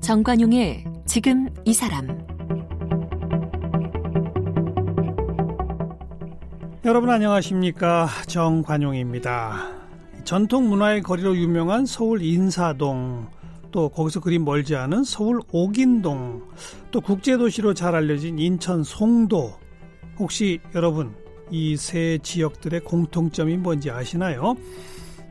정관용의 지금 이 사람. 여러분 안녕하십니까? 정관용입니다. 전통 문화의 거리로 유명한 서울 인사동 또 거기서 그리 멀지 않은 서울 옥인동 또 국제도시로 잘 알려진 인천 송도 혹시 여러분 이 세 지역들의 공통점이 뭔지 아시나요?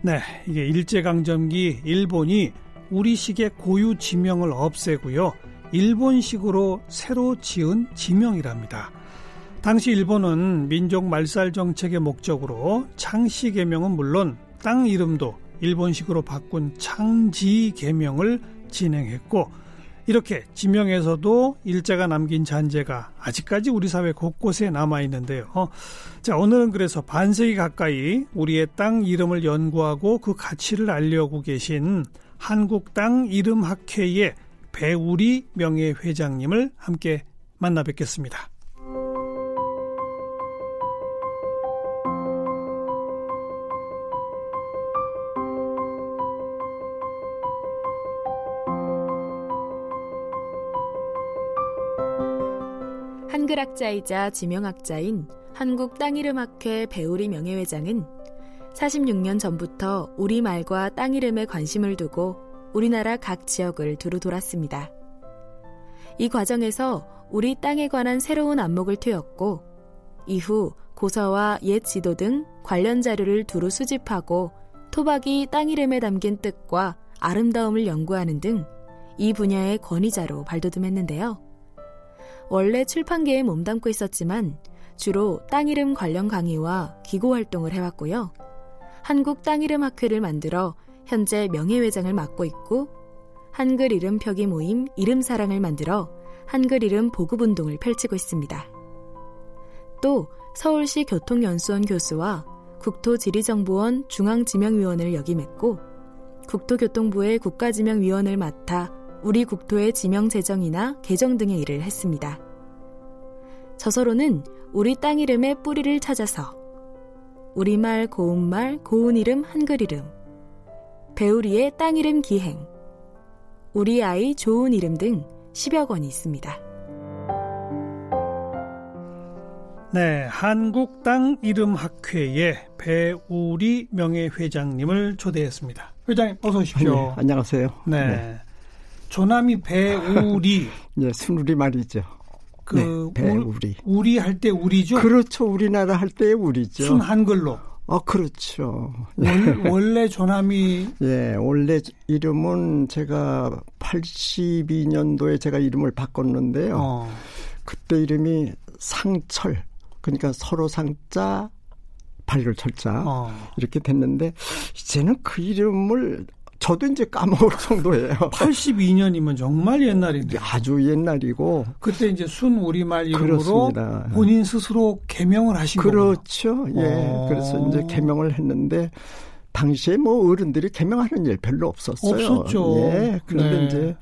네, 이게 일제강점기 일본이 우리식의 고유 지명을 없애고요. 일본식으로 새로 지은 지명이랍니다. 당시 일본은 민족 말살 정책의 목적으로 창씨 개명은 물론 땅 이름도 일본식으로 바꾼 창지 개명을 진행했고 이렇게 지명에서도 일제가 남긴 잔재가 아직까지 우리 사회 곳곳에 남아 있는데요. 자, 오늘은 그래서 반세기 가까이 우리의 땅 이름을 연구하고 그 가치를 알려고 계신 한국 땅 이름 학회의 배우리 명예회장님을 함께 만나 뵙겠습니다. 한글학자이자 지명학자인 한국 땅이름학회 배우리 명예회장은 46년 전부터 우리말과 땅 이름에 관심을 두고 우리나라 각 지역을 두루 돌았습니다. 이 과정에서 우리 땅에 관한 새로운 안목을 트였고 이후 고서와 옛 지도 등 관련 자료를 두루 수집하고 토박이 땅 이름에 담긴 뜻과 아름다움을 연구하는 등 이 분야의 권위자로 발돋움했는데요. 원래 출판계에 몸담고 있었지만 주로 땅 이름 관련 강의와 기고 활동을 해왔고요. 한국 땅 이름 학회를 만들어 현재 명예회장을 맡고 있고 한글 이름 표기 모임 이름 사랑을 만들어 한글 이름 보급 운동을 펼치고 있습니다. 또 서울시 교통연수원 교수와 국토지리정보원 중앙지명위원을 역임했고 국토교통부의 국가지명위원을 맡아 우리 국토의 지명 제정이나 개정 등의 일을 했습니다. 저서로는 우리 땅 이름의 뿌리를 찾아서 우리말, 고운말, 고운 이름, 한글 이름, 배우리의 땅 이름 기행, 우리 아이 좋은 이름 등 10여 권이 있습니다. 네, 한국 땅 이름 학회의 배우리 명예회장님을 초대했습니다. 회장님 어서 오십시오. 네, 안녕하세요. 네. 네. 조남이 배우리. 네, 순우리 말이죠. 그 네, 배우리. 우리 할 때 우리죠? 그렇죠. 우리나라 할 때 우리죠. 순 한글로. 어, 그렇죠. 원, 원래 조남이 예, 원래 이름은 제가 82년도에 제가 이름을 바꿨는데요. 어. 그때 이름이 상철. 그러니까 서로 상자 발굴 철자 어. 이렇게 됐는데 이제는 그 이름을 저도 이제 까먹을 정도예요. 82년이면 정말 옛날인데. 아주 옛날이고. 그때 이제 순 우리말 이름으로 그렇습니다. 본인 스스로 개명을 하신 거죠. 그렇죠. 예. 어. 그래서 이제 개명을 했는데 당시에 뭐 어른들이 개명하는 일 별로 없었어요. 없었죠. 예. 그런데 네. 이제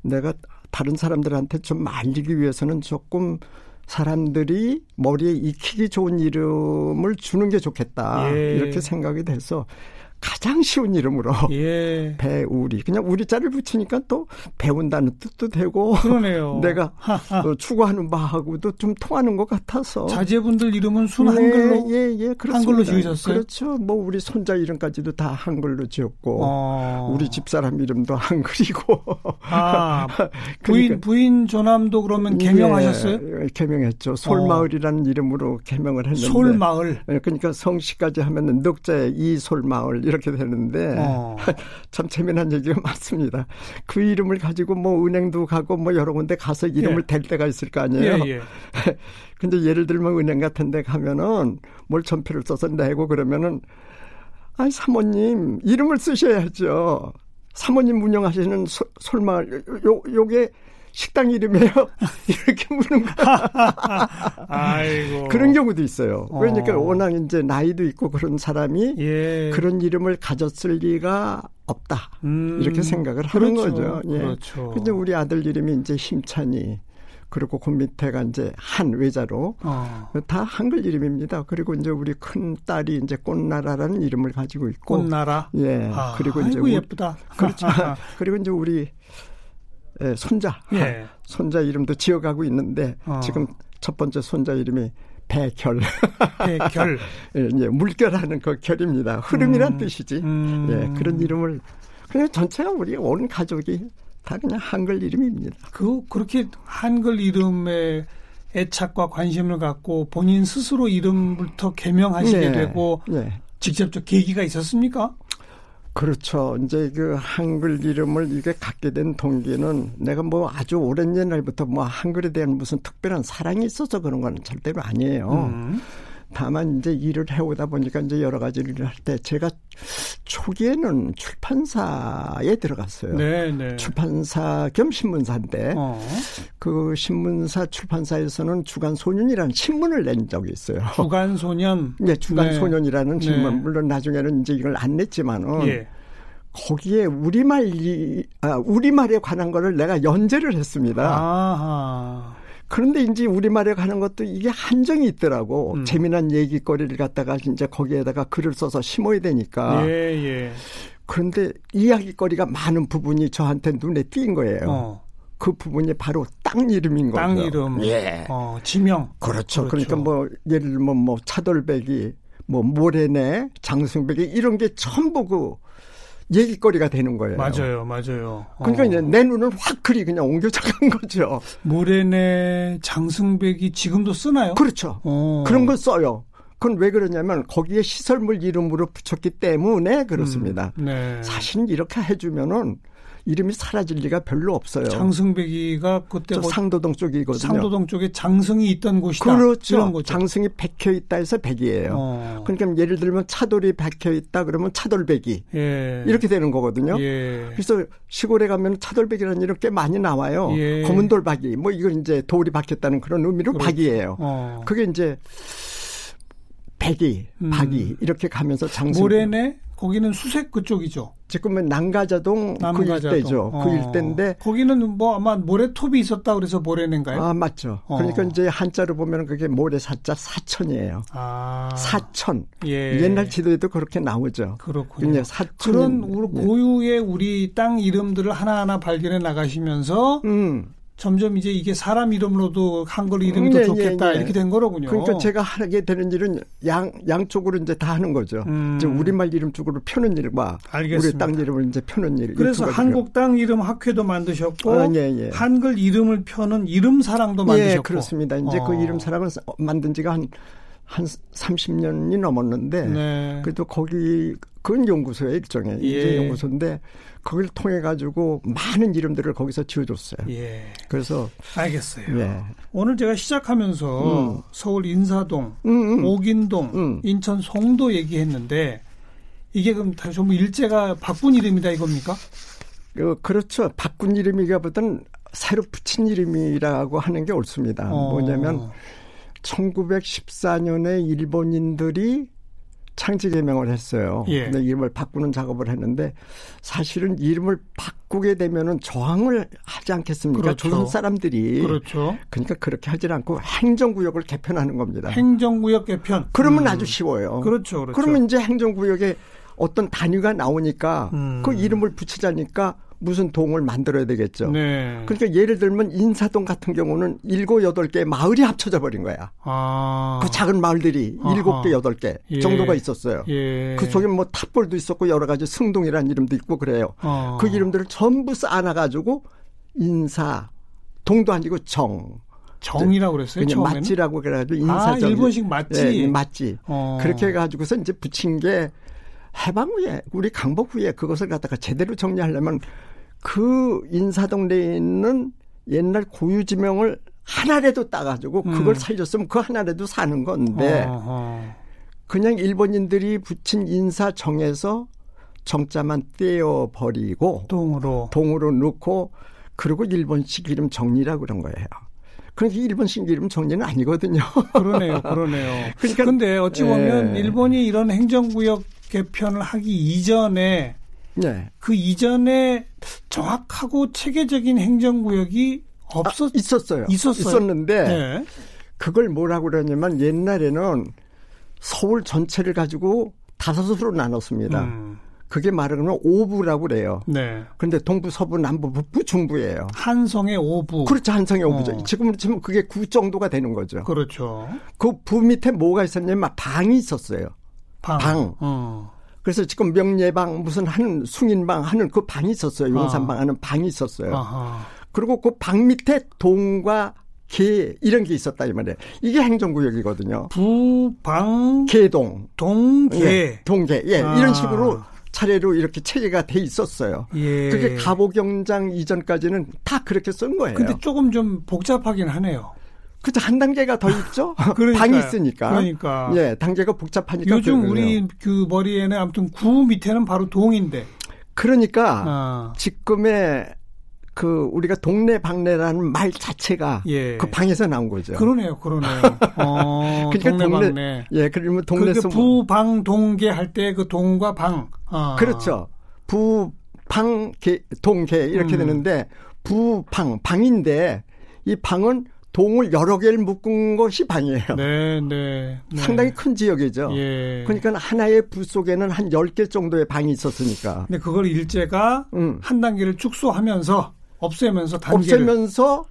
내가 다른 사람들한테 좀 알리기 위해서는 조금 사람들이 머리에 익히기 좋은 이름을 주는 게 좋겠다. 예. 이렇게 생각이 돼서 가장 쉬운 이름으로 예. 배우리 그냥 우리자를 붙이니까 또 배운다는 뜻도 되고 그러네요. 내가 어, 추구하는 바하고도 좀 통하는 것 같아서 자제분들 이름은 순 한글로 예, 예, 예 한글로 지으셨어요? 그렇죠. 뭐 우리 손자 이름까지도 다 한글로 지었고 어. 우리 집사람 이름도 한글이고 아 부인 그러니까, 부인 조남도 그러면 개명하셨어요? 예, 개명했죠. 솔마을이라는 어. 이름으로 개명을 했는데 솔마을 예, 그러니까 성씨까지 하면은 넉자에 이솔마을 이렇게 되는데 어. 참 재미난 얘기가 많습니다. 그 이름을 가지고 뭐 은행도 가고 뭐 여러 군데 가서 이름을 예. 댈 때가 있을 거 아니에요. 예, 예. 근데 예를 들면 은행 같은 데 가면은 뭘 전표를 써서 내고 그러면은 아니 사모님 이름을 쓰셔야죠. 사모님 운영하시는 소, 솔마을 요 요게 식당 이름이에요? 이렇게 묻는 거. 아이고. 그런 경우도 있어요. 어. 그러니까 워낙 이제 나이도 있고 그런 사람이 예. 그런 이름을 가졌을 리가 없다. 음. 이렇게 생각을 하는 그렇죠. 거죠. 예. 그렇죠. 근데 우리 아들 이름이 이제 힘찬이. 그리고 그 밑에가 이제 한 외자로 어. 다 한글 이름입니다. 그리고 이제 우리 큰 딸이 이제 꽃나라라는 이름을 가지고 있고 꽃나라. 예. 아, 그리고 이제 아이고, 예쁘다. 그렇죠. 그리고 이제 우리 예, 손자 예. 손자 이름도 지어가고 있는데 어. 지금 첫 번째 손자 이름이 배결. 배결. 예, 물결하는 그 결입니다. 흐름이란 음, 뜻이지. 음. 예, 그런 이름을 그냥 전체가 우리 온 가족이 다 그냥 한글 이름입니다. 그 그렇게 한글 이름에 애착과 관심을 갖고 본인 스스로 이름부터 개명하시게 네, 되고 네. 직접적 계기가 있었습니까? 그렇죠. 이제 그 한글 이름을 이게 갖게 된 동기는 내가 뭐 아주 오랜 옛날부터 뭐 한글에 대한 무슨 특별한 사랑이 있어서 그런 건 절대로 아니에요. 음. 다만 이제 일을 해오다 보니까 이제 여러 가지 일을 할 때 제가 초기에는 출판사에 들어갔어요. 네, 네. 출판사 겸 신문사인데 어. 그 신문사 출판사에서는 주간 소년이라는 신문을 낸 적이 있어요. 주간 소년. 네, 주간 네. 소년이라는 네. 신문. 물론 나중에는 이제 이걸 안 냈지만은 예. 거기에 우리말 이 아, 우리말에 관한 거를 내가 연재를 했습니다. 아하. 그런데 이제 우리말에 가는 것도 이게 한정이 있더라고. 음. 재미난 얘기거리를 갖다가 진짜 거기에다가 글을 써서 심어야 되니까. 예, 예. 그런데 이야기거리가 많은 부분이 저한테 눈에 띈 거예요. 어. 그 부분이 바로 땅 이름인 거죠. 땅 이름. 예. 어, 지명. 그렇죠. 그렇죠. 그러니까 뭐 예를 들면 뭐 차돌배기, 뭐 모래내, 장승배기 이런 게 전부 그 얘기거리가 되는 거예요. 맞아요, 맞아요. 그러니까 어. 이제 내 눈은 확 그리 그냥 옮겨져간 거죠. 모래내 장승백이 지금도 쓰나요? 그렇죠. 어. 그런 걸 써요. 그건 왜 그러냐면 거기에 시설물 이름으로 붙였기 때문에 그렇습니다. 음, 네. 사실 이렇게 해주면은 이름이 사라질 리가 별로 없어요. 장승배기가 그때 뭐 상도동 쪽이거든요. 상도동 쪽에 장승이 있던 곳이다. 그렇죠. 장승이 백혀 있다 해서 백이에요. 어. 그러니까 예를 들면 차돌이 백혀 있다 그러면 차돌배기 예. 이렇게 되는 거거든요. 예. 그래서 시골에 가면 차돌배기라는 이름 꽤 많이 나와요. 예. 검은 돌박이 뭐 이건 이제 돌이 박혔다는 그런 의미로 그렇죠. 박이에요. 어. 그게 이제 백이, 음. 박이 이렇게 가면서 장승 모래내 거기는 수색 그쪽이죠. 지금은 남가자동. 그 일대죠. 그 어. 그 일대인데 거기는 뭐 아마 모래톱이 있었다 그래서 모래낸가요? 아 맞죠. 어. 그러니까 이제 한자로 보면 그게 모래 사자 사천이에요. 아. 사천. 예. 옛날 지도에도 그렇게 나오죠. 그렇군요. 사천. 그런 우리 고유의 우리 땅 이름들을 하나하나 발견해 나가시면서 음. 점점 이제 이게 사람 이름으로도 한글 이름이 더 네, 좋겠다 네, 네. 이렇게 된 거로군요. 그러니까 제가 하게 되는 일은 양 양쪽으로 이제 다 하는 거죠. 음. 이제 우리말 이름 쪽으로 펴는 일과 알겠습니다. 우리 땅 이름을 이제 펴는 일. 그래서 한국 땅 이름 학회도 만드셨고 아, 예, 예. 한글 이름을 펴는 이름 사랑도 만드셨고. 예, 그렇습니다. 이제 그 어. 그 이름 사랑을 만든 지가 한한 30년이 넘었는데 네. 그래도 거기 그건 연구소의 일종의 예. 연구소인데 그걸 통해 가지고 많은 이름들을 거기서 지어줬어요. 예. 그래서 알겠어요. 예. 오늘 제가 시작하면서 음. 서울 인사동, 음, 음. 오긴동, 음. 인천 송도 얘기했는데 이게 그럼 전부 일제가 바꾼 이름이다 이겁니까? 그, 그렇죠. 바꾼 이름이가보다는 새로 붙인 이름이라고 하는 게 옳습니다. 어. 뭐냐면 1914년에 일본인들이 창지 개명을 했어요. 예. 근데 이름을 바꾸는 작업을 했는데 사실은 이름을 바꾸게 되면은 저항을 하지 않겠습니까? 그렇죠. 조선 사람들이. 그렇죠. 그러니까 그렇게 하지 않고 행정구역을 개편하는 겁니다. 행정구역 개편. 그러면 음. 아주 쉬워요. 그렇죠. 그렇죠. 그러면 이제 행정구역에 어떤 단위가 나오니까 음. 그 이름을 붙이자니까 무슨 동을 만들어야 되겠죠. 네. 그러니까 예를 들면 인사동 같은 경우는 일곱 여덟 개 마을이 합쳐져 버린 거야. 아. 그 작은 마을들이 일곱 개 여덟 개 예. 정도가 있었어요. 예. 그 속에 뭐 탑볼도 있었고 여러 가지 승동이라는 이름도 있고 그래요. 아. 그 이름들을 전부 쌓아놔가지고 인사 동도 아니고 정. 정이라고 그랬어요. 그냥 맞지라고 그래가지고 인사정. 아, 일본식 맞지. 네, 맞지. 어. 그렇게 해가지고서 이제 붙인 게 해방 후에 우리 강복 후에 그것을 갖다가 제대로 정리하려면 그 인사동 내에 있는 옛날 고유 지명을 하나라도 따가지고 음. 그걸 살렸으면 그 하나라도 사는 건데 어허. 그냥 일본인들이 붙인 인사 정에서 정자만 떼어 버리고 동으로 동으로 넣고 그리고 일본식 이름 정리라 그런 거예요. 그러니까 일본식 이름 정리는 아니거든요. 그러네요, 그러네요. 그러니까 근데 어찌 보면 예. 일본이 이런 행정구역 개편을 하기 이전에 네. 그 이전에 정확하고 체계적인 행정구역이 없었 아, 있었어요. 있었어요. 있었는데 네. 그걸 뭐라고 그러냐면 옛날에는 서울 전체를 가지고 다섯으로 나눴습니다. 음. 그게 말하면 오부라고 그래요. 네. 그런데 동부, 서부, 남부, 북부, 중부예요. 한성의 오부. 그렇죠. 한성의 오부죠. 어. 지금 지금 그게 구 정도가 되는 거죠. 그렇죠. 그 부 밑에 뭐가 있었냐면 방이 있었어요. 방. 방. 어. 그래서 지금 명예방 무슨 하는 숭인방 하는 그 방이 있었어요. 용산방 아. 하는 방이 있었어요. 아하. 그리고 그 방 밑에 동과 개 이런 게 있었다 이 말이에요. 이게 행정구역이거든요. 부방 개동 동계 예, 동계 예 아. 이런 식으로 차례로 이렇게 체계가 돼 있었어요. 예. 그게 가보경장 이전까지는 다 그렇게 쓴 거예요. 근데 조금 좀 복잡하긴 하네요. 그죠 한 단계가 더 있죠. 방이 있으니까. 그러니까. 예, 단계가 복잡하니까. 요즘 우리 그 머리에는 아무튼 구 밑에는 바로 동인데. 그러니까 아. 지금의 그 우리가 동네 방네라는 말 자체가 예. 그 방에서 나온 거죠. 그러네요, 그러네요. 어, 그러니까 동네, 동네 방네. 예, 그러면 동네에서 부방 동계 할 때 그 동과 방. 아. 그렇죠. 부방 동계 이렇게 음. 되는데 부방 방인데 이 방은 동을 여러 개를 묶은 것이 방이에요. 네, 네, 네. 상당히 큰 지역이죠. 예. 그러니까 하나의 부 속에는 한 10개 정도의 방이 있었으니까. 근데 그걸 일제가 음. 한 단계를 축소하면서 없애면서 단계를 없애면서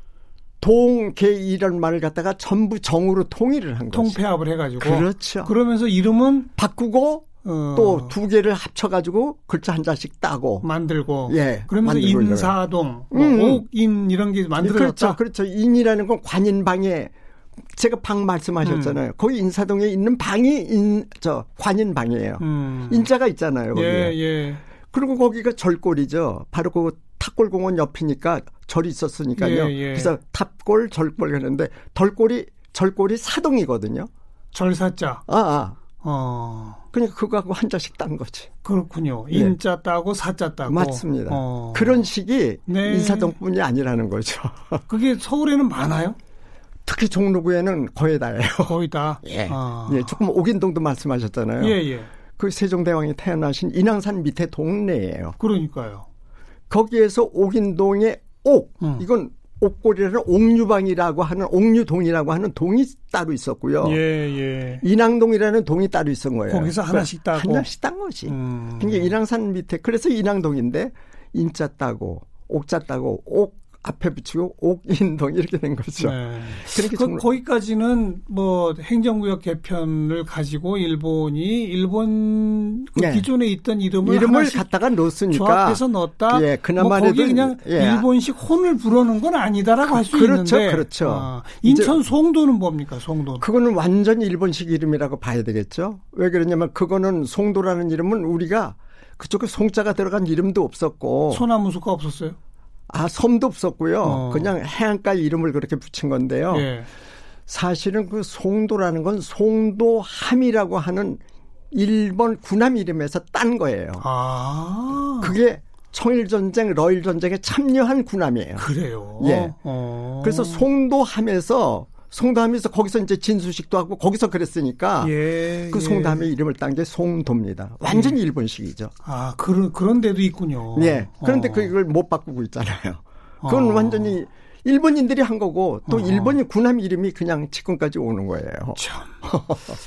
동계 이런 말을 갖다가 전부 정으로 통일을 한 거죠. 통폐합을 해 가지고. 그렇죠. 그러면서 이름은 바꾸고 어. 또두 개를 합쳐가지고 글자 한 자씩 따고 만들고. 예. 그러면서 인사동, 뭐 음. 옥인 이런 게 만들어졌다. 그렇죠. 그렇죠. 인이라는 건 관인방에 제가 방 말씀하셨잖아요. 음. 거기 인사동에 있는 방이 인 저 관인방이에요. 음. 인자가 있잖아요. 거기에. 예, 예. 그리고 거기가 절골이죠. 바로 그 탑골공원 옆이니까 절이 있었으니까요. 예, 예. 그래서 탑골, 절골 하는데 덜골이 절골이 사동이거든요. 절사자. 아, 아. 어. 그러니까 그거하고 한 자씩 딴 거지. 그렇군요. 예. 인자 네. 따고 사자 따고. 맞습니다. 어. 그런 식이 네. 인사동뿐이 아니라는 거죠. 그게 서울에는 많아요? 특히 종로구에는 거의 다예요. 거의 다. 예. 아. 예. 조금 오긴동도 말씀하셨잖아요. 예, 예. 그 세종대왕이 태어나신 인왕산 밑에 동네예요. 그러니까요. 거기에서 옥인동의 옥 음. 이건 옥골이라는 옥류방이라고 하는 옥류동이라고 하는 동이 따로 있었고요. 예, 예. 인왕동이라는 동이 따로 있었던 거예요. 거기서 하나씩 따고 하나씩 딴 거지. 음. 그러니까 인왕산 밑에 그래서 인왕동인데 인자 따고 옥자 따고 옥 앞에 붙이고 옥인동 이렇게 된 거죠. 네. 그렇게 그, 거기까지는 뭐 행정구역 개편을 가지고 일본이 일본 그 네. 기존에 있던 이름을 이름을 갖다가 넣었으니까 조합해서 넣었다. 예, 그나마 뭐 거기 그냥 예. 일본식 혼을 부르는 건 아니다라고 할수 그렇죠, 있는데. 그렇죠. 아, 인천 송도는 뭡니까? 송도. 그거는 완전히 일본식 이름이라고 봐야 되겠죠. 왜 그러냐면 그거는 송도라는 이름은 우리가 그쪽에 송자가 들어간 이름도 없었고 소나무 숲가 없었어요? 아, 섬도 없었고요. 어. 그냥 해안가 이름을 그렇게 붙인 건데요. 예. 사실은 그 송도라는 건 송도함이라고 하는 일본 군함 이름에서 딴 거예요. 아. 그게 청일 전쟁, 러일 전쟁에 참여한 군함이에요. 그래요? 예. 어. 그래서 송도함에서 송담에서 거기서 이제 진수식도 하고 거기서 그랬으니까 예, 그 송담의 예. 이름을 딴 게 송도입니다. 완전히 예. 일본식이죠. 아 그런 그런 데도 있군요. 네. 그런데 어. 그걸 못 바꾸고 있잖아요. 그건 어. 완전히 일본인들이 한 거고 또 어. 일본인 군함 이름이 그냥 지금까지 오는 거예요. 참.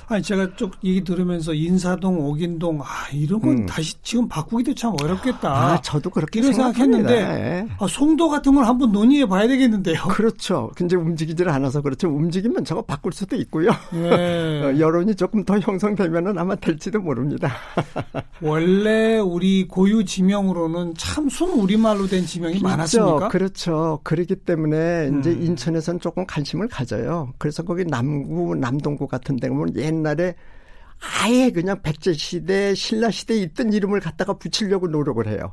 아니 제가 쭉 얘기 들으면서 인사동, 옥인동 아 이런 건 음. 다시 지금 바꾸기도 참 어렵겠다. 아 저도 그렇게 이런 생각했는데 네. 아, 송도 같은 걸 한번 논의해 봐야 되겠는데요. 그렇죠. 근데 움직이질 않아서 그렇죠. 움직이면 저거 바꿀 수도 있고요. 네. 여론이 조금 더 형성되면은 아마 될지도 모릅니다. 원래 우리 고유 지명으로는 참순 우리말로 된 지명이. 많았습니까? 그렇죠. 그렇기 때문에 음. 이제 인천에서는 조금 관심을 가져요. 그래서 거기 남구, 남동구 같은 데 보면 옛날에 아예 그냥 백제 시대, 신라 시대에 있던 이름을 갖다가 붙이려고 노력을 해요.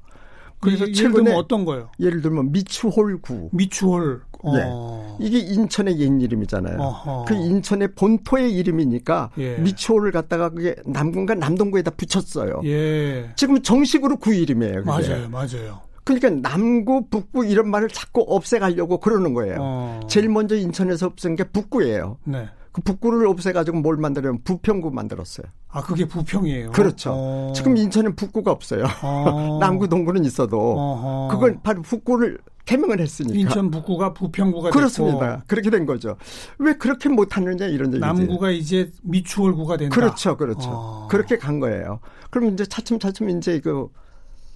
그래서 예, 최근에 들면 어떤 거요? 예를 들면 미추홀구. 미추홀. 어. 예. 이게 인천의 옛 이름이잖아요. 어허. 그 인천의 본토의 이름이니까 예. 미추홀을 갖다가 그게 남군과 남동구에다 붙였어요. 예. 지금 정식으로 구 이름이에요. 그게. 맞아요, 맞아요. 그러니까 남구, 북구 이런 말을 자꾸 없애가려고 그러는 거예요. 어. 제일 먼저 인천에서 없앤 게 북구예요. 네. 그 북구를 없애가지고 뭘 만들냐면 부평구 만들었어요. 아, 그게 부평이에요? 그렇죠. 어. 지금 인천엔 북구가 없어요. 어. 남구, 동구는 있어도. 어허. 그걸 바로 북구를 개명을 했으니까. 인천 북구가 부평구가 그렇습니다. 됐고. 그렇게 된 거죠. 왜 그렇게 못하느냐 이런 얘기죠. 남구가 이제 미추홀구가 된다. 그렇죠, 그렇죠. 어. 그렇게 간 거예요. 그럼 이제 차츰차츰 이제 그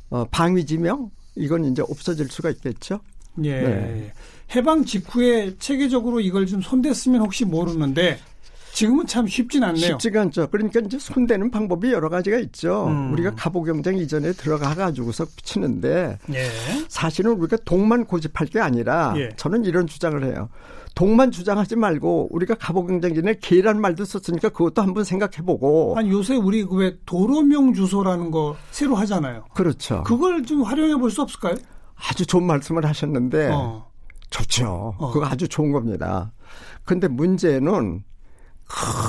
어, 방위지명 이건 이제 없어질 수가 있겠죠. 예. 네. 해방 직후에 체계적으로 이걸 좀 손댔으면 혹시 모르는데 지금은 참 쉽진 않네요. 쉽지가 않죠. 그러니까 이제 손대는 방법이 여러 가지가 있죠. 음. 우리가 가보 경쟁 이전에 들어가 가지고서 붙이는데 예. 사실은 우리가 동만 고집할 게 아니라 예. 저는 이런 주장을 해요. 동만 주장하지 말고 우리가 가보경쟁 전에 개란 말도 썼으니까 그것도 한번 생각해보고. 아니 요새 우리 그왜 도로명 주소라는 거 새로 하잖아요. 그렇죠. 그걸 좀 활용해 볼 수 없을까요? 아주 좋은 말씀을 하셨는데 어. 좋죠. 어. 그거 아주 좋은 겁니다. 근데 문제는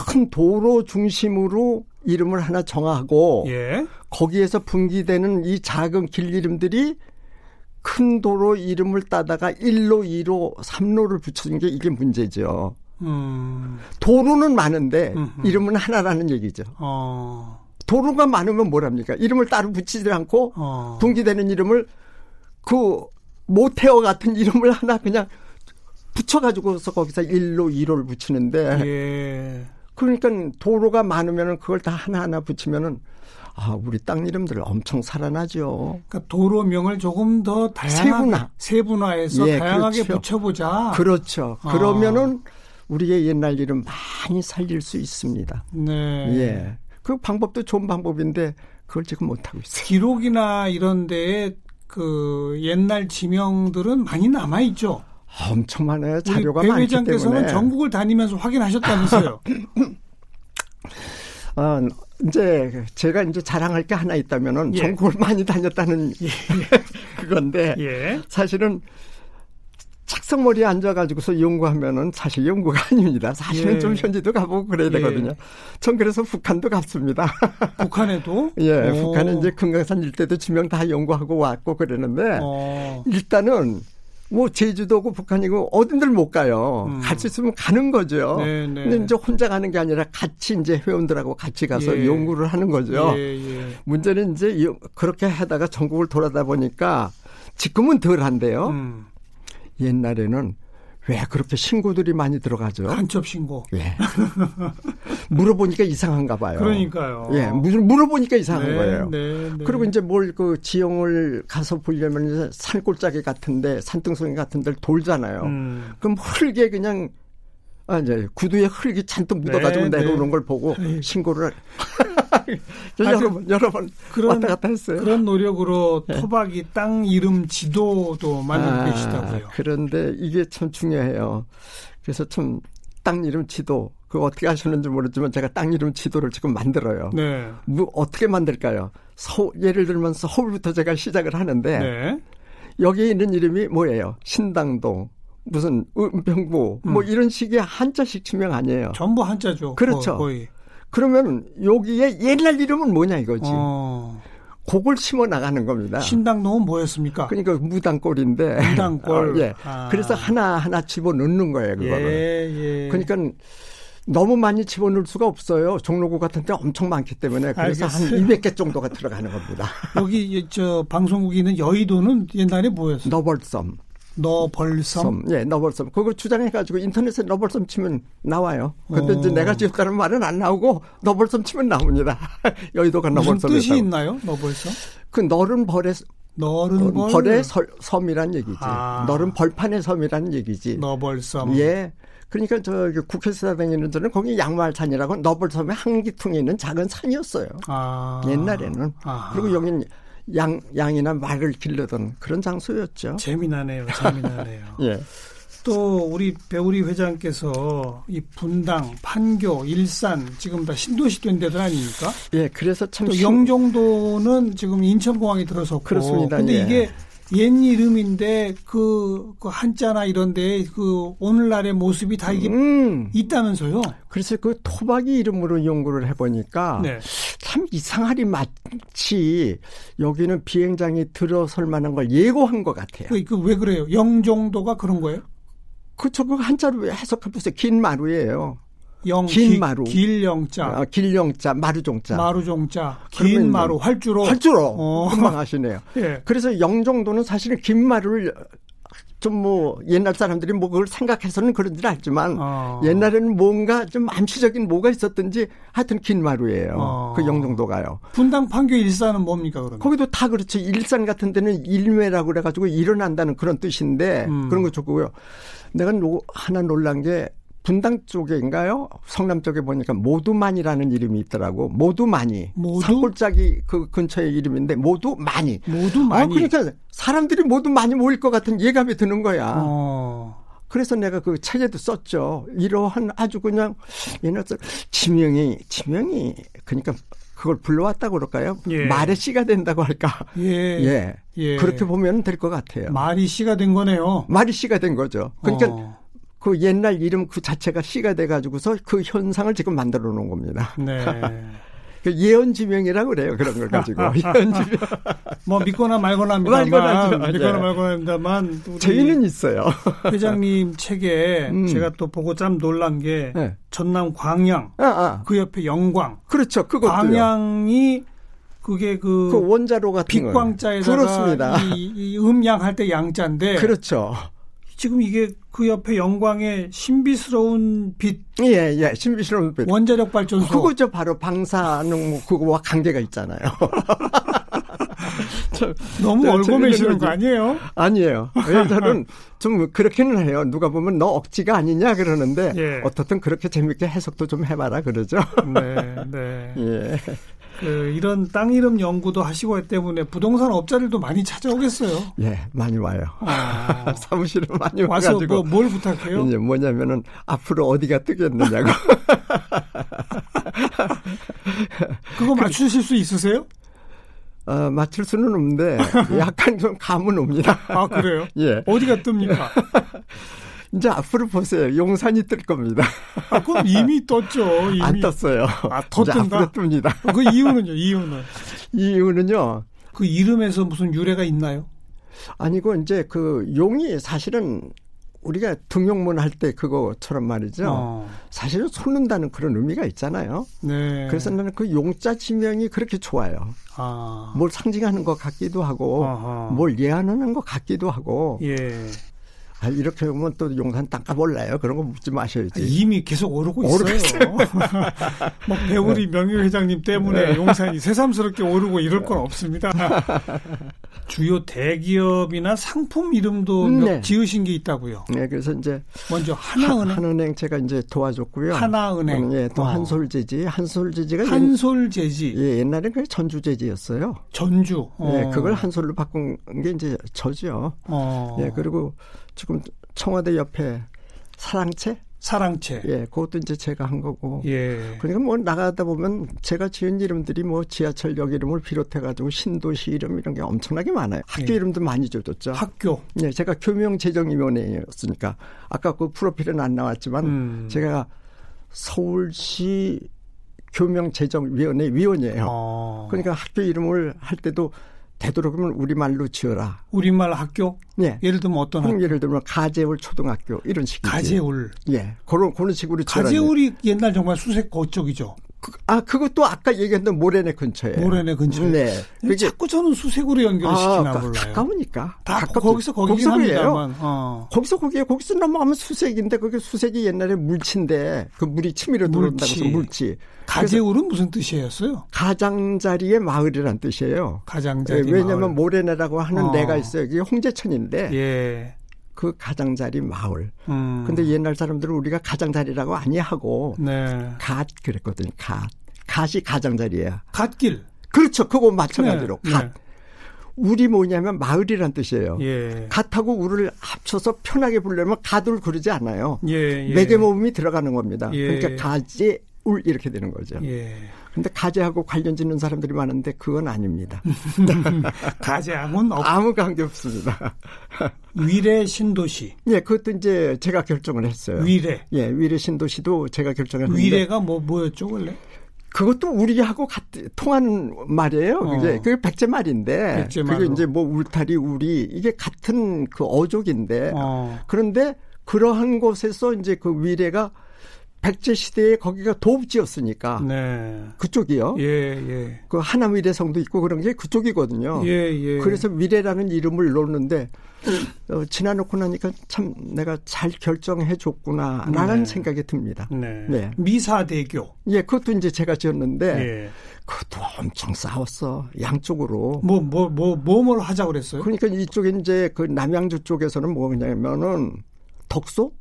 큰 도로 중심으로 이름을 하나 정하고 예. 거기에서 분기되는 이 작은 길 이름들이 큰 도로 이름을 따다가 1로, 2로, 3로를 붙여준 게 이게 문제죠. 음. 도로는 많은데 음흠. 이름은 하나라는 얘기죠. 어. 도로가 많으면 뭐랍니까? 이름을 따로 붙이지 않고 어. 분기되는 이름을 그 모태어 같은 이름을 하나 그냥 붙여가지고서 거기서 1로 2로를 붙이는데. 예. 그러니까 도로가 많으면은 그걸 다 하나하나 붙이면은 아, 우리 땅 이름들 엄청 살아나죠. 그러니까 도로명을 조금 더 다양하게 세분화. 세분화해서 예, 다양하게 그렇죠. 붙여보자. 그렇죠. 아. 그러면은 우리의 옛날 이름 많이 살릴 수 있습니다. 네. 예. 그 방법도 좋은 방법인데 그걸 지금 못하고 있어요. 기록이나 이런 데에 그 옛날 지명들은 많이 남아 있죠. 엄청 많아요. 자료가 많기 때문에. 회장께서는 전국을 다니면서 확인하셨다면서요. 어, 이제 제가 이제 자랑할 게 하나 있다면은 예. 전국을 많이 다녔다는 예. 그건데 예. 사실은 착석머리에 앉아가지고서 연구하면은 사실 연구가 아닙니다. 사실은 예. 좀 현지도 가보고 그래야 예. 되거든요. 전 그래서 북한도 갔습니다. 북한에도? 예, 오. 북한은 이제 금강산 일대도 지명 다 연구하고 왔고 그러는데 어. 일단은 뭐 제주도고 북한이고 어딘들 못 가요. 음. 갈수 있으면 가는 거죠. 네, 네. 근데 이제 혼자 가는 게 아니라 같이 이제 회원들하고 같이 가서 예. 연구를 하는 거죠. 예, 예. 문제는 이제 그렇게 하다가 전국을 돌아다 보니까 지금은 덜 한데요. 음. 옛날에는 왜 그렇게 신고들이 많이 들어가죠? 간첩 신고. 예. 물어보니까 이상한가 봐요. 그러니까요. 예. 물어보니까 이상한 네, 거예요. 네, 네. 그리고 이제 뭘 그 지형을 가서 보려면 산골짜기 같은데 산등성이 같은 데를 돌잖아요. 음. 그럼 흙에 그냥 아, 이제 구두에 흙이 잔뜩 묻어가지고 네, 내려오는 네. 걸 보고 네. 신고를 여러 번 여러 번 그런, 왔다 갔다 했어요. 그런 노력으로 네. 토박이 땅 이름 지도도 만들고 아, 계시다고요. 그런데 이게 참 중요해요. 그래서 참 땅 이름 지도 그거 어떻게 하셨는지 모르지만 제가 땅 이름 지도를 지금 만들어요. 네. 뭐 어떻게 만들까요? 서, 예를 들면 서울부터 제가 시작을 하는데 네. 여기 있는 이름이 뭐예요? 신당동, 무슨 은평구 음. 뭐 이런 식의 한자식 지명 아니에요. 전부 한자죠. 그렇죠. 거의. 그러면 여기에 옛날 이름은 뭐냐 이거지. 어. 곡을 심어 나가는 겁니다. 신당동은 뭐였습니까? 그러니까 무당골인데. 무당골. 어, 예. 아. 그래서 하나 하나 집어 넣는 거예요, 그거를. 예, 예. 그러니까 너무 많이 집어넣을 수가 없어요. 종로구 같은 데 엄청 많기 때문에 그래서 알겠어요. 한 200개 정도가 들어가는 겁니다. 여기 저 방송국이 있는 여의도는 옛날에 뭐였어요? 너벌섬. 너벌섬? 예, 너벌섬. 그거 주장해가지고 인터넷에 너벌섬 치면 나와요. 근데 어. 이제 내가 지었다는 말은 안 나오고 너벌섬 치면 나옵니다. 여의도가 너벌섬. 무슨 뜻이 있나요? 너벌섬? 그 너른 벌의 너른 벌? 벌의 섬이란 얘기지. 아. 너른 벌판의 섬이라는 얘기지. 너벌섬. 예. 그러니까 저 국회에서 다니는 저는 거기 양말산이라고 너벌섬의 한기퉁에 있는 작은 산이었어요. 아. 옛날에는. 아. 그리고 여기는 양, 양이나 말을 길르던 그런 장소였죠. 재미나네요. 재미나네요. 예. 또 우리 배우리 회장께서 이 분당, 판교, 일산 지금 다 신도시 된 데들 아닙니까? 예, 그래서 참 또 영종도는 지금 인천공항이 들어섰고 그렇습니다. 근데 예. 이게 옛 이름인데 그, 그 한자나 이런데 그 오늘날의 모습이 다 이게 음. 있다면서요? 그래서 그 토박이 이름으로 연구를 해보니까 네. 참 이상하리 마치 여기는 비행장이 들어설 만한 걸 예고한 것 같아요. 그, 그 왜 그래요? 영종도가 그런 거예요? 그쵸, 그 한자로 해석해 보세요. 긴 마루예요. 영, 긴 기, 마루. 길 영자. 어, 길영자, 마루 종자. 마루 종자. 긴 마루, 활주로. 활주로. 어. 금방 하시네요. 예. 그래서 영종도는 사실은 긴 마루를 좀 뭐 옛날 사람들이 뭐 그걸 생각해서는 그런지 알지만 어. 옛날에는 뭔가 좀 암시적인 뭐가 있었든지 하여튼 긴 마루예요. 어. 그 영종도가요. 분당 판교 일사는 뭡니까 그러면? 거기도 다 그렇죠. 일산 같은 데는 일매라고 그래가지고 일어난다는 그런 뜻인데 음. 그런 거 좋고요. 내가 노, 하나 놀란 게 분당 쪽에인가요? 성남 쪽에 보니까 모두만이라는 이름이 있더라고. 모두만이. 모두? 산골짜기 그 근처의 이름인데 모두만이. 모두 아. 그러니까 사람들이 모두 많이 모일 것 같은 예감이 드는 거야. 어. 그래서 내가 그 책에도 썼죠. 이러한 아주 그냥 써 지명이 지명이 그러니까 그걸 불러왔다고 그럴까요? 예. 말의 씨가 된다고 할까? 예. 예. 예. 그렇게 보면 될 것 같아요. 말이 씨가 된 거네요. 말이 씨가 된 거죠. 그러니까 어. 그 옛날 이름 그 자체가 씨가 돼가지고서 그 현상을 지금 만들어 놓은 겁니다. 네. 그 예언지명이라고 그래요. 그런 걸 가지고. 예언지명. 뭐 믿거나 말거나 합니다만 말거나죠. 믿거나 예. 말거나 합니다만 저희는 있어요. 회장님 책에 음. 제가 또 보고 참 놀란 게 네. 전남 광양 아, 아. 그 옆에 영광 그렇죠. 그것도요. 광양이 그게 그, 그 원자로 같은 거. 빛광자에다가 그렇습니다. 이, 이 음양 할 때 양자인데 그렇죠. 지금 이게 그 옆에 영광의 신비스러운 빛 예, 예. 신비스러운 빛. 원자력 발전소 그거죠. 바로 방사능 그거와 관계가 있잖아요. 저, 너무 저는 거 아니에요? 아니에요. 왜 저는 좀 그렇게는 해요. 누가 보면 너 억지가 아니냐 그러는데 예. 어떻든 그렇게 재밌게 해석도 좀 해봐라 그러죠. 네, 네. 예. 그 이런 땅 이름 연구도 하시고 때문에 부동산 업자들도 많이 찾아오겠어요. 예, 많이 와요. 아, 사무실에 많이 와서 와가지고 뭐, 뭘 부탁해요? 이제 뭐냐면은 앞으로 어디가 뜨겠느냐고. 그거 맞추실 수 있으세요? 어, 맞출 수는 없는데 약간 좀 감은 옵니다. 아 그래요? 예. 어디가 뜹니까? 이제 앞으로 보세요. 용산이 뜰 겁니다. 아, 그럼 이미 떴죠. 이미. 안 떴어요. 아, 더 이제 뜬다? 앞으로 뜹니다. 그 이유는요? 이유는 이 이유는요. 그 이름에서 무슨 유래가 있나요? 아니고 이제 그 용이 사실은 우리가 등용문 할 때 그거처럼 말이죠. 어, 사실은 솟는다는 그런 의미가 있잖아요. 네. 그래서 나는 그 용자 지명이 그렇게 좋아요. 아, 뭘 상징하는 것 같기도 하고, 아하. 뭘 예언하는 것 같기도 하고, 예. 아, 이렇게 보면 또 용산 땅가 몰라요. 그런 거 묻지 마셔야지. 이미 계속 오르고 있어요. 뭐 배우리 명유 회장님 때문에 네. 용산이 새삼스럽게 오르고 이럴 건 없습니다. 주요 대기업이나 상품 이름도 음, 몇 네. 지으신 게 있다고요. 네, 그래서 이제 먼저 하나은행, 한은행 제가 이제 도와줬고요. 하나은행, 예, 또 어. 한솔제지, 한솔제지가 옛- 한솔제지, 예, 옛날에 그 전주제지였어요. 전주. 어. 예, 그걸 한솔로 바꾼 게 이제 저죠. 어. 예, 그리고 지금 청와대 옆에 사랑채, 사랑채. 예, 그것도 이제 제가 한 거고. 예. 그러니까 뭐 나가다 보면 제가 지은 이름들이 뭐 지하철역 이름을 비롯해가지고 신도시 이름 이런 게 엄청나게 많아요. 학교 예. 이름도 많이 줘줬죠. 학교. 예, 제가 교명재정위원회였으니까 아까 그 프로필은 안 나왔지만 음. 제가 서울시 교명재정위원회 위원이에요. 어. 그러니까 학교 이름을 할 때도 되도록이면 우리말로 지어라. 우리말 학교? 예. 예를 들면 어떤 학교? 예를 들면 가재울 초등학교 이런 식이지. 가재울. 예. 그런 그런 식으로 지어라. 가재울이 옛날 정말 수색 그쪽이죠. 그- 아 그것도 아까 얘기했던 모래내 근처에. 모래내 근처에. 네. 그게 자꾸 저는 수색으로 연결시키나 가- 몰라요. 가까우니까. 다 가깝죠. 거기서 거기긴 거기서. 어. 거기서 거기에 거기서 넘어가면 수색인데 그게 수색이 옛날에 물치인데 그 물이 치밀어 들어온다고 해서 물치. 가재울은 무슨 뜻이었어요? 가장자리의 마을이란 뜻이에요. 가장자리 예, 왜냐하면. 모래내라고 하는 어. 데가 있어요. 이게 홍제천인데 예. 그 가장자리 마을. 음. 근데 옛날 사람들은 우리가 가장자리라고 아니하고 네. 갓 그랬거든요. 갓. 갓이 가장자리야. 갓길. 그렇죠. 그거 마찬가지로 네, 갓. 네. 우리 뭐냐면 마을이란 뜻이에요. 예. 갓하고 우를 합쳐서 편하게 부르려면 가둘 그러지 않아요. 예. 예. 매개 모음이 들어가는 겁니다. 예. 그러니까 가재 울 이렇게 되는 거죠. 예. 근데 가재하고 관련 짓는 사람들이 많은데 그건 아닙니다. 가재함은 없. 아무 관계 없습니다. 위례 신도시. 예, 그것도 이제 제가 결정을 했어요. 위례. 예, 위례 신도시도 제가 결정을 했는데 위례가 뭐 뭐였죠 원래? 그것도 우리하고 같, 통하는 말이에요. 그게, 어. 그게 백제 말인데. 백제 그게 이제 뭐 울타리, 우리, 이게 같은 그 어족인데. 어. 그런데 그러한 곳에서 이제 그 위례가 백제 시대에 거기가 도읍지였으니까 네. 그쪽이요. 예, 예. 그 하남 위례성도 있고 그런 게 그쪽이거든요. 예, 예. 그래서 위례라는 이름을 놓는데 어, 지나놓고 나니까 참 내가 잘 결정해 줬구나라는 네. 생각이 듭니다. 네. 네. 미사대교. 예, 그것도 이제 제가 지었는데 예. 그것도 엄청 싸웠어. 양쪽으로. 뭐, 뭐, 뭐, 뭐, 뭘 하자고 그랬어요? 그러니까 이쪽에 이제 그 남양주 쪽에서는 뭐냐면은 덕소?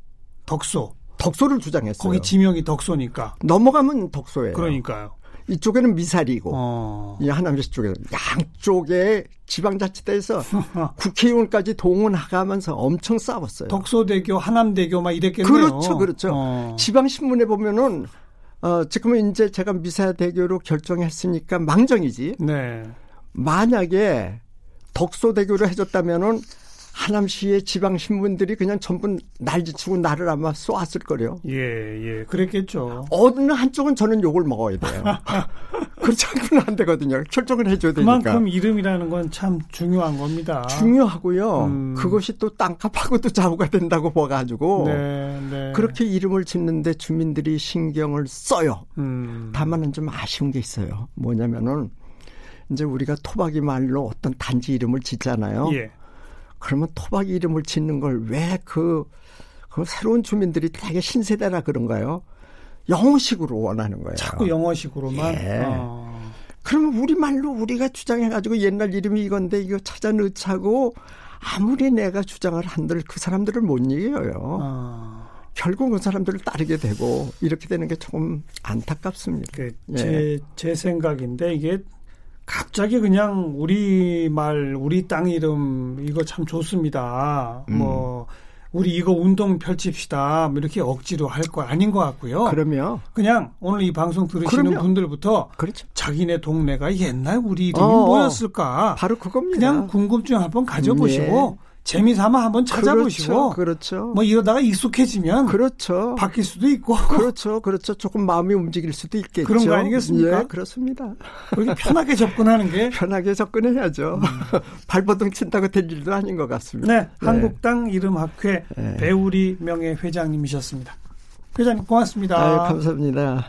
덕소. 덕소를 주장했어요. 거기 지명이 덕소니까. 넘어가면 덕소예요. 그러니까요. 이쪽에는 미사리고 어. 이 하남시 쪽에는 양쪽에 지방자치대에서 국회의원까지 동원하면서 엄청 싸웠어요. 덕소대교, 하남대교 막 이랬겠네요. 그렇죠, 그렇죠. 어. 지방신문에 보면은 어, 지금은 이제 제가 미사대교로 결정했으니까 망정이지. 네. 만약에 덕소대교를 해줬다면은 하남시의 지방 신문들이 그냥 전부 날지치고 나를 아마 쏘았을 거래요. 예, 예, 그랬겠죠. 어느 한쪽은 저는 욕을 먹어야 돼요. 그렇지 않고는 안 되거든요. 결정을 해줘야 되니까. 그만큼 이름이라는 건 참 중요한 겁니다. 중요하고요. 음. 그것이 또 땅값하고도 좌우가 된다고 봐가지고 네, 네. 그렇게 이름을 짓는데 주민들이 신경을 써요. 음. 다만은 좀 아쉬운 게 있어요. 뭐냐면은 이제 우리가 토박이 말로 어떤 단지 이름을 짓잖아요. 예. 그러면 토박 이름을 짓는 걸 왜그 그 새로운 주민들이 되게 신세대라 그런가요? 영어식으로 원하는 거예요. 자꾸 영어식으로만. 예. 어. 그러면 우리말로 우리가 주장해가지고 옛날 이름이 이건데 이거 찾아 넣자고 아무리 내가 주장을 한들 그 사람들을 못 이겨요. 어. 결국 그 사람들을 따르게 되고 이렇게 되는 게 조금 안타깝습니다. 그 제, 예. 제 생각인데 이게 갑자기 그냥 우리 말, 우리 땅 이름 이거 참 좋습니다. 음. 뭐 우리 이거 운동 펼칩시다. 뭐 이렇게 억지로 할 거 아닌 것 같고요. 그러면 그냥 오늘 이 방송 들으시는 그럼요. 분들부터 그렇죠. 자기네 동네가 옛날 우리 이름이 어, 뭐였을까? 바로 그겁니다. 그냥 궁금증 한번 가져보시고 네. 재미삼아 한번 찾아보시고 그렇죠, 그렇죠. 뭐 이러다가 익숙해지면 그렇죠. 바뀔 수도 있고 그렇죠. 그렇죠. 조금 마음이 움직일 수도 있겠죠. 그런 거 아니겠습니까? 예, 그렇습니다. 그렇게 편하게 접근하는 게 편하게 접근해야죠. 음. 발버둥 친다고 될 일도 아닌 것 같습니다. 네, 네. 한국당 이름 학회 네. 배우리 명예 회장님이셨습니다. 회장님 고맙습니다. 아유, 감사합니다.